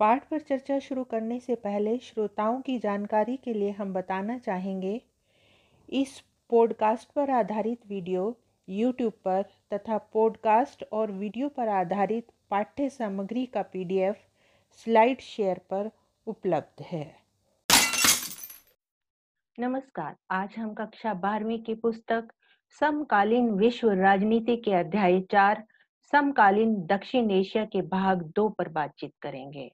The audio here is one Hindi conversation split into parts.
पाठ पर चर्चा शुरू करने से पहले श्रोताओं की जानकारी के लिए हम बताना चाहेंगे, इस पॉडकास्ट पर आधारित वीडियो, यूट्यूब पर तथा पॉडकास्ट और वीडियो पर आधारित पाठ्य सामग्री का पीडीएफ स्लाइड शेयर पर उपलब्ध है। नमस्कार, आज हम कक्षा बारहवीं की पुस्तक, समकालीन विश्व राजनीति के अध्याय चार, समकालीन दक्षिण एशिया के भाग दो पर बातचीत करेंगे।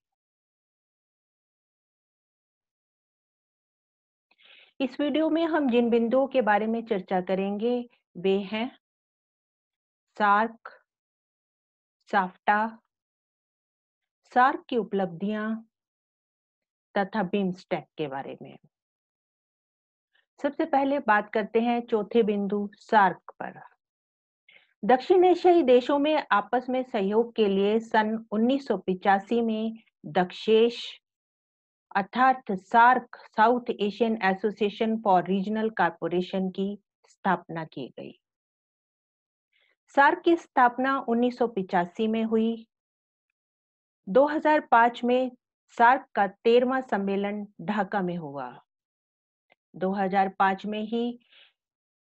इस वीडियो में हम जिन बिंदुओं के बारे में चर्चा करेंगे, वे हैं सार्क, साफ्टा, सार्क की उपलब्धियाँ तथा बिम्स्टेक के बारे में। सबसे पहले बात करते हैं चौथे बिंदु, सार्क पर। दक्षिण एशियाई देशों में आपस में सहयोग के लिए सन उन्नीस में दक्षेश अर्थात SAARC, South Asian association for regional corporation की स्थापना की गई। सार्क की स्थापना उन्नीस में हुई। 2005 में सार्क का तेरवा सम्मेलन ढाका में हुआ। 2005 में ही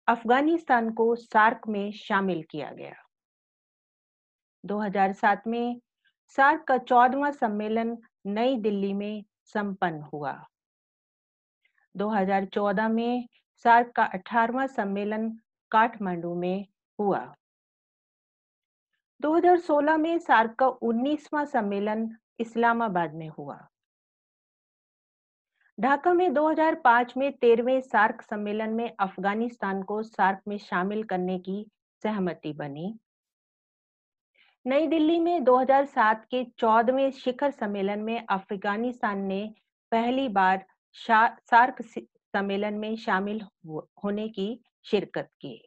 अफ़गानिस्तान को सार्क में शामिल किया गया। 2007 में सार्क का चौदवा सम्मेलन नई दिल्ली में संपन्न हुआ। 2014 में सार्क का 18वां सम्मेलन काठमांडू में हुआ। 2016 में सार्क का 19वां सम्मेलन इस्लामाबाद में हुआ। ढाका में 2005 में तेरहवें सार्क सम्मेलन में अफ़गानिस्तान को सार्क में शामिल करने की सहमति बनी। नई दिल्ली में 2007 के चौदहवें शिखर सम्मेलन में अफ़गानिस्तान ने पहली बार सार्क सम्मेलन में शामिल होने की शिरकत की।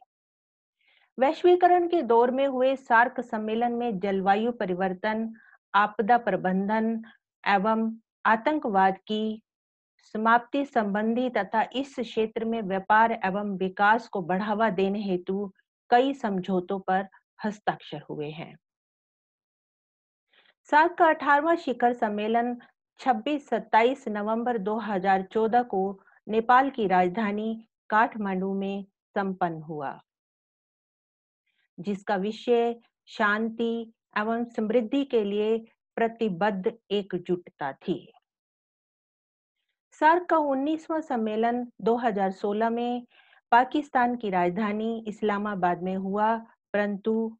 वैश्वीकरण के दौर में हुए सार्क सम्मेलन में जलवायु परिवर्तन, आपदा प्रबंधन एवं आतंकवाद की समाप्ति संबंधी तथा इस क्षेत्र में व्यापार एवं विकास को बढ़ावा देने हेतु कई समझौतों पर हस्ताक्षर हुए हैं। सार्क का अठारवा शिखर सम्मेलन 26-27 नवंबर 2014 को नेपाल की राजधानी काठमांडू में संपन्न हुआ। जिसका विषय शांति एवं समृद्धि के लिए प्रतिबद्ध एकजुटता थी। सार्क का 19वां सम्मेलन 2016 में पाकिस्तान की राजधानी इस्लामाबाद में हुआ, परंतु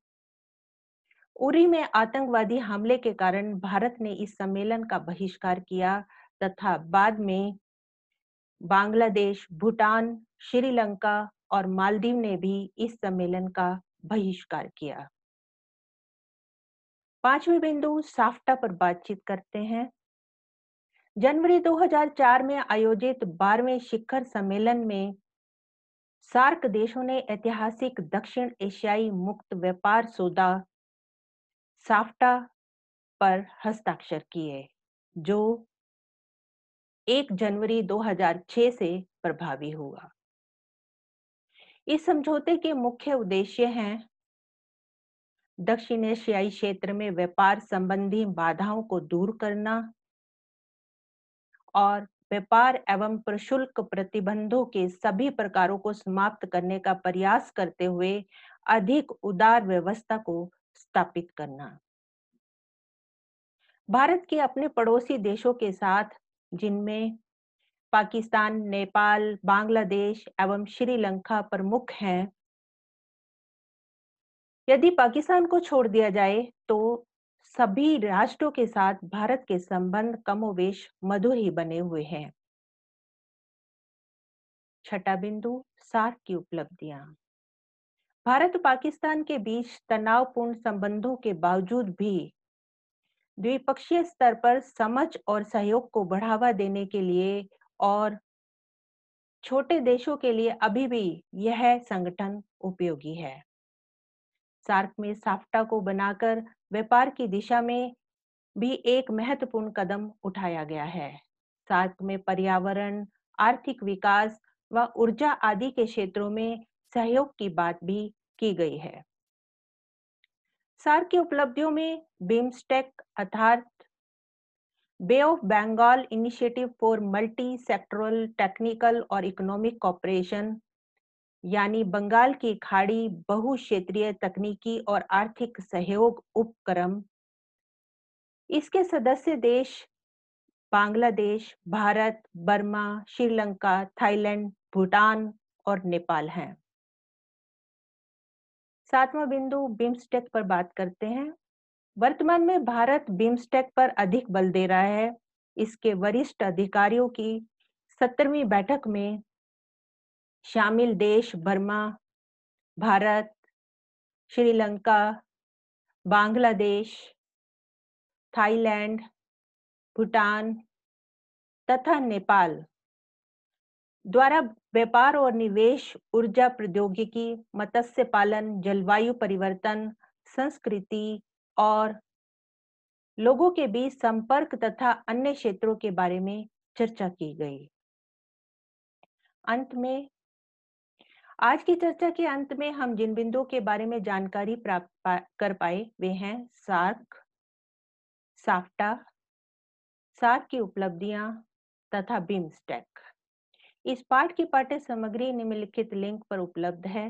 उरी में आतंकवादी हमले के कारण भारत ने इस सम्मेलन का बहिष्कार किया तथा बाद में बांग्लादेश, भूटान, श्रीलंका और मालदीव ने भी इस सम्मेलन का बहिष्कार किया। पांचवी बिंदु, साफ्टा पर बातचीत करते हैं। जनवरी 2004 में आयोजित बारहवें शिखर सम्मेलन में सार्क देशों ने ऐतिहासिक दक्षिण एशियाई मुक्त व्यापार सौदा साफ्टा पर हस्ताक्षर किए, जो 1 जनवरी 2006 से प्रभावी हुआ। इस समझौते के मुख्य उद्देश्य हैं दक्षिण एशियाई क्षेत्र में व्यापार संबंधी बाधाओं को दूर करना और व्यापार एवं प्रशुल्क प्रतिबंधों के सभी प्रकारों को समाप्त करने का प्रयास करते हुए अधिक उदार व्यवस्था को स्थापित करना। भारत के अपने पड़ोसी देशों के साथ, जिनमें पाकिस्तान, नेपाल, बांग्लादेश एवं श्रीलंका प्रमुख हैं, यदि पाकिस्तान को छोड़ दिया जाए तो सभी राष्ट्रों के साथ भारत के संबंध कमोवेश मधुर ही बने हुए हैं। छठा बिंदु सार्क की उपलब्धियाँ। भारत पाकिस्तान के बीच तनावपूर्ण संबंधों के बावजूद भी द्विपक्षीय स्तर पर समझ और सहयोग को बढ़ावा देने के लिए और छोटे देशों के लिए अभी भी यह संगठन उपयोगी है। सार्क में साफ्टा को बनाकर व्यापार की दिशा में भी एक महत्वपूर्ण कदम उठाया गया है। सार्क में पर्यावरण, आर्थिक विकास व ऊर्जा आदि के क्षेत्रों में सहयोग की बात भी की गई है। सार्क की उपलब्धियों में बिम्स्टेक अर्थात bay of Bengal initiative for multi sectoral technical और इकोनॉमिक कॉपरेशन यानी बंगाल की खाड़ी बहुक्षेत्रीय तकनीकी और आर्थिक सहयोग उपक्रम। इसके सदस्य देश बांग्लादेश, भारत, बर्मा, श्रीलंका, थाईलैंड, भूटान और नेपाल हैं। सातवां बिंदु बिम्स्टेक पर बात करते हैं। वर्तमान में भारत बिम्स्टेक पर अधिक बल दे रहा है। इसके वरिष्ठ अधिकारियों की सत्तरवीं बैठक में शामिल देश बर्मा, भारत, श्रीलंका, बांग्लादेश, थाईलैंड, भूटान तथा नेपाल। द्वारा व्यापार और निवेश, ऊर्जा प्रौद्योगिकी, मत्स्य पालन, जलवायु परिवर्तन, संस्कृति और लोगों के बीच संपर्क तथा अन्य क्षेत्रों के बारे में चर्चा की गई। अंत में, आज की चर्चा के अंत में हम जिन बिंदुओं के बारे में जानकारी प्राप्त कर पाए, वे हैं सार्क, साफ्टा, सार्क की उपलब्धियाँ तथा बिम्स्टेक। इस पाठ की पाठ्य सामग्री निम्नलिखित लिंक पर उपलब्ध है।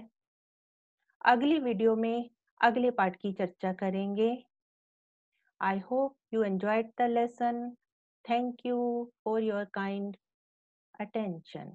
अगली वीडियो में अगले पाठ की चर्चा करेंगे। I hope you enjoyed the lesson thank you for your kind attention.